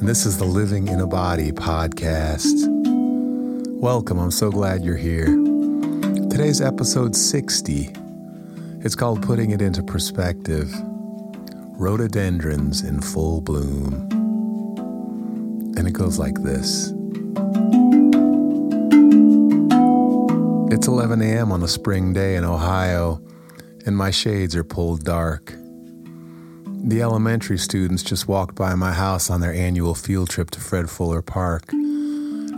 And this is the Living in a Body podcast. Welcome, I'm so glad you're here. Today's episode 60. It's called Putting It Into Perspective Rhododendrons in Full Bloom. And it goes like this It's 11 a.m. on a spring day in Ohio, and my shades are pulled dark. The elementary students just walked by my house on their annual field trip to Fred Fuller Park.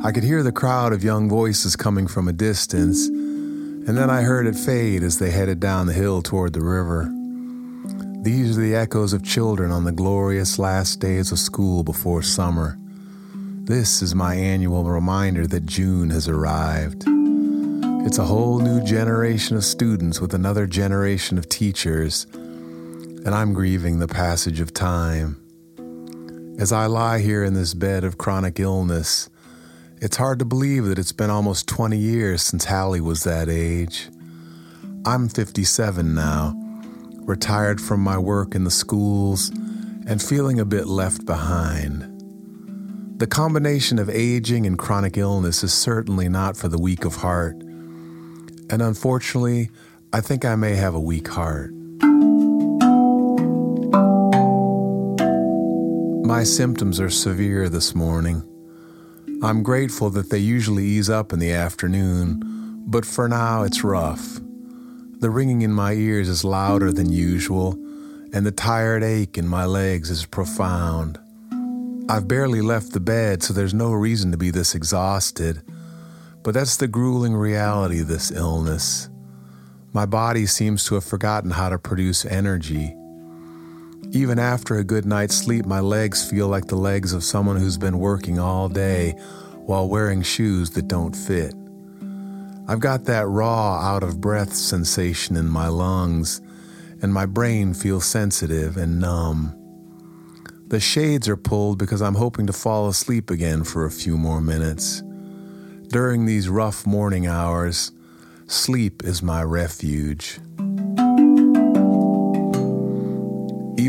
I could hear the crowd of young voices coming from a distance, and then I heard it fade as they headed down the hill toward the river. These are the echoes of children on the glorious last days of school before summer. This is my annual reminder that June has arrived. It's a whole new generation of students with another generation of teachers and I'm grieving the passage of time. As I lie here in this bed of chronic illness, it's hard to believe that it's been almost 20 years since Hallie was that age. I'm 57 now, retired from my work in the schools, and feeling a bit left behind. The combination of aging and chronic illness is certainly not for the weak of heart. And unfortunately, I think I may have a weak heart. My symptoms are severe this morning. I'm grateful that they usually ease up in the afternoon, but for now it's rough. The ringing in my ears is louder than usual, and the tired ache in my legs is profound. I've barely left the bed, so there's no reason to be this exhausted, but that's the grueling reality of this illness. My body seems to have forgotten how to produce energy. Even after a good night's sleep, my legs feel like the legs of someone who's been working all day while wearing shoes that don't fit. I've got that raw, out of breath sensation in my lungs, and my brain feels sensitive and numb. The shades are pulled because I'm hoping to fall asleep again for a few more minutes. During these rough morning hours, sleep is my refuge.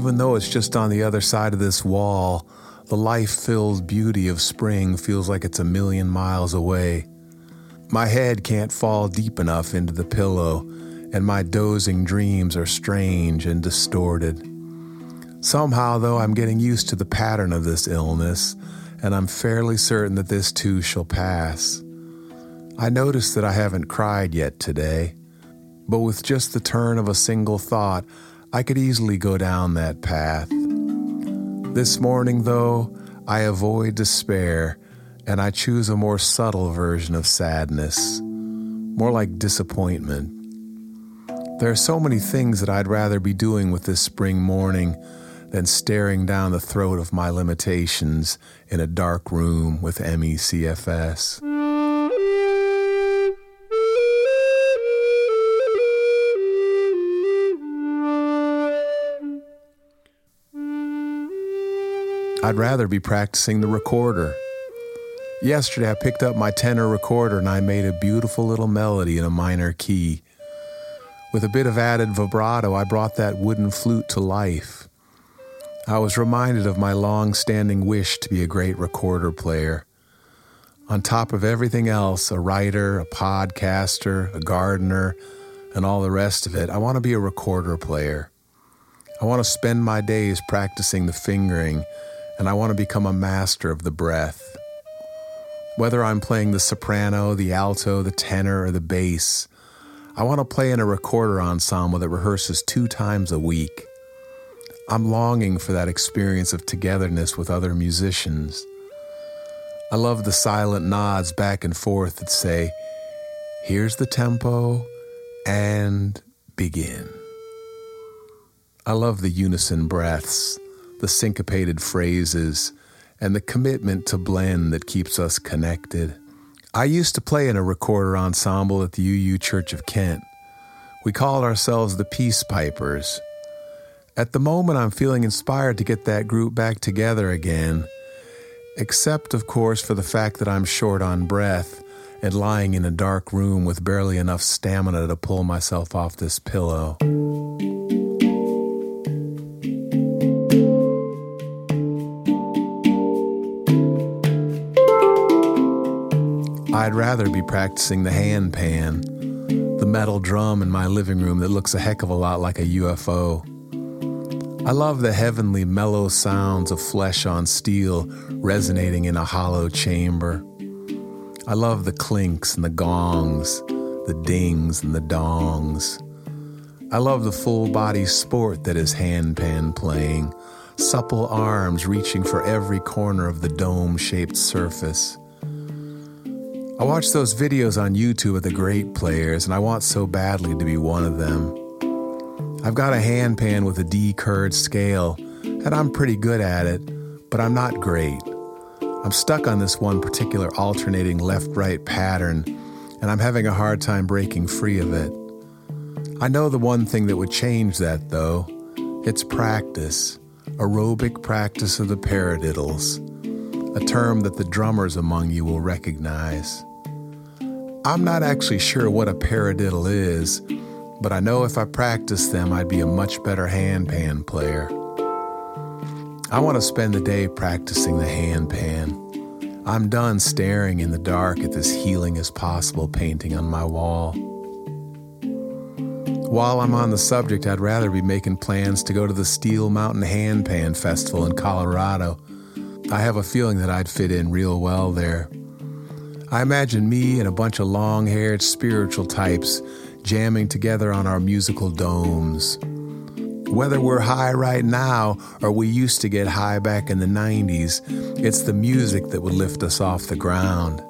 Even though it's just on the other side of this wall, the life filled beauty of spring feels like it's a million miles away. My head can't fall deep enough into the pillow, and my dozing dreams are strange and distorted. Somehow, though, I'm getting used to the pattern of this illness, and I'm fairly certain that this too shall pass. I notice that I haven't cried yet today, but with just the turn of a single thought, I could easily go down that path. This morning, though, I avoid despair and I choose a more subtle version of sadness, more like disappointment. There are so many things that I'd rather be doing with this spring morning than staring down the throat of my limitations in a dark room with ME/CFS. I'd rather be practicing the recorder. Yesterday, I picked up my tenor recorder and I made a beautiful little melody in a minor key. With a bit of added vibrato, I brought that wooden flute to life. I was reminded of my long standing wish to be a great recorder player. On top of everything else, a writer, a podcaster, a gardener, and all the rest of it, I want to be a recorder player. I want to spend my days practicing the fingering and I want to become a master of the breath. Whether I'm playing the soprano, the alto, the tenor, or the bass, I want to play in a recorder ensemble that rehearses two times a week. I'm longing for that experience of togetherness with other musicians. I love the silent nods back and forth that say, here's the tempo, and begin. I love the unison breaths the syncopated phrases, and the commitment to blend that keeps us connected. I used to play in a recorder ensemble at the UU Church of Kent. We called ourselves the Peace Pipers. At the moment, I'm feeling inspired to get that group back together again, except, of course, for the fact that I'm short on breath and lying in a dark room with barely enough stamina to pull myself off this pillow. I'd rather be practicing the handpan, the metal drum in my living room that looks a heck of a lot like a UFO. I love the heavenly mellow sounds of flesh on steel resonating in a hollow chamber. I love the clinks and the gongs, the dings and the dongs. I love the full body sport that is handpan playing, supple arms reaching for every corner of the dome shaped surface. I watch those videos on YouTube of the great players, and I want so badly to be one of them. I've got a handpan with a D Kurd scale, and I'm pretty good at it, but I'm not great. I'm stuck on this one particular alternating left right pattern, and I'm having a hard time breaking free of it. I know the one thing that would change that, though it's practice, aerobic practice of the paradiddles, a term that the drummers among you will recognize. I'm not actually sure what a paradiddle is but I know if I practiced them, I'd be a much better handpan player. I want to spend the day practicing the handpan. I'm done staring in the dark at this healing as possible painting on my wall. While I'm on the subject, I'd rather be making plans to go to the Steel Mountain Handpan Festival in Colorado. I have a feeling that I'd fit in real well there. I imagine me and a bunch of long haired spiritual types jamming together on our musical domes. Whether we're high right now or we used to get high back in the 90s, it's the music that would lift us off the ground.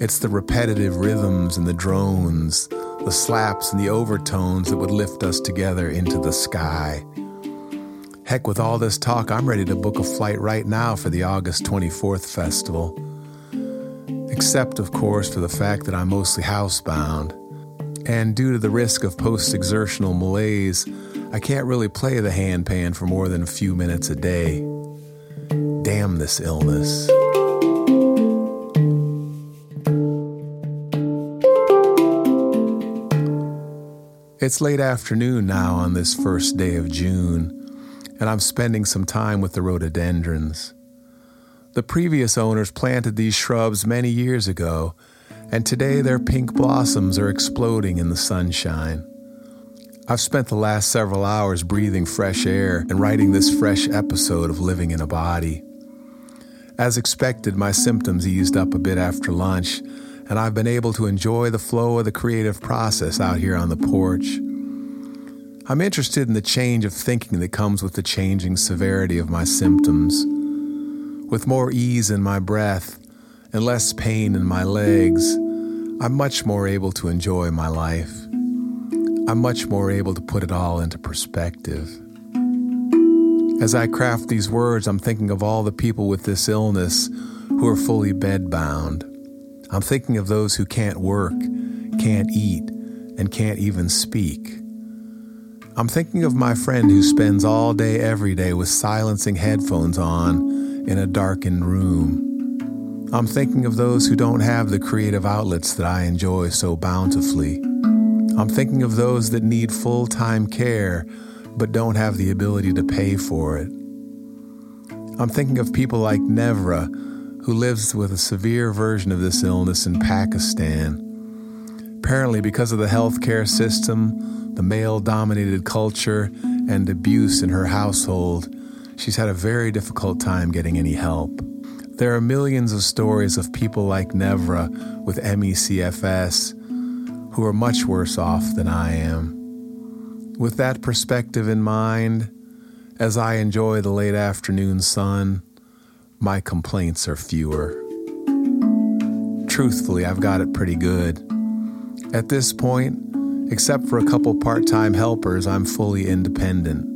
It's the repetitive rhythms and the drones, the slaps and the overtones that would lift us together into the sky. Heck, with all this talk, I'm ready to book a flight right now for the August 24th festival. Except, of course, for the fact that I'm mostly housebound. And due to the risk of post exertional malaise, I can't really play the handpan for more than a few minutes a day. Damn this illness. It's late afternoon now on this first day of June, and I'm spending some time with the rhododendrons. The previous owners planted these shrubs many years ago and today their pink blossoms are exploding in the sunshine. I've spent the last several hours breathing fresh air and writing this fresh episode of Living in a Body. As expected, my symptoms eased up a bit after lunch, and I've been able to enjoy the flow of the creative process out here on the porch. I'm interested in the change of thinking that comes with the changing severity of my symptoms. With more ease in my breath, and less pain in my legs, I'm much more able to enjoy my life. I'm much more able to put it all into perspective. As I craft these words, I'm thinking of all the people with this illness who are fully bedbound. I'm thinking of those who can't work, can't eat, and can't even speak. I'm thinking of my friend who spends all day every day with silencing headphones on in a darkened room. I'm thinking of those who don't have the creative outlets that I enjoy so bountifully. I'm thinking of those that need full time care but don't have the ability to pay for it. I'm thinking of people like Nevra, who lives with a severe version of this illness in Pakistan. Apparently, because of the healthcare system, the male dominated culture, and abuse in her household, she's had a very difficult time getting any help. There are millions of stories of people like Nevra with MECFS who are much worse off than I am. With that perspective in mind, as I enjoy the late afternoon sun, my complaints are fewer. Truthfully, I've got it pretty good. At this point, except for a couple part time helpers, I'm fully independent.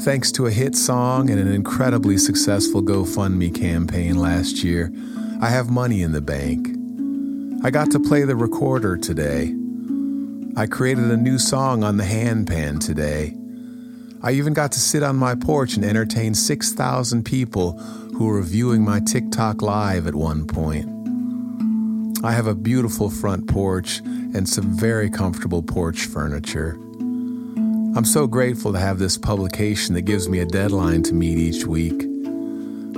Thanks to a hit song and an incredibly successful GoFundMe campaign last year, I have money in the bank. I got to play the recorder today. I created a new song on the handpan today. I even got to sit on my porch and entertain 6,000 people who were viewing my TikTok live at one point. I have a beautiful front porch and some very comfortable porch furniture. I'm so grateful to have this publication that gives me a deadline to meet each week.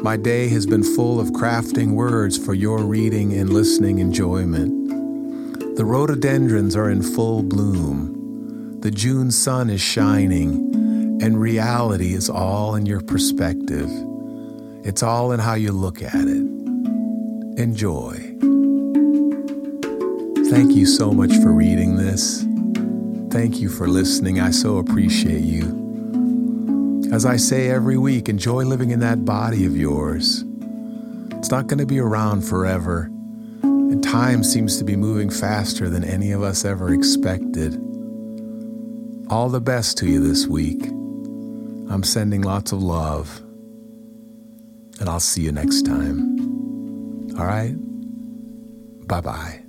My day has been full of crafting words for your reading and listening enjoyment. The rhododendrons are in full bloom. The June sun is shining, and reality is all in your perspective. It's all in how you look at it. Enjoy. Thank you so much for reading this. Thank you for listening. I so appreciate you. As I say every week, enjoy living in that body of yours. It's not going to be around forever, and time seems to be moving faster than any of us ever expected. All the best to you this week. I'm sending lots of love, and I'll see you next time. All right? Bye bye.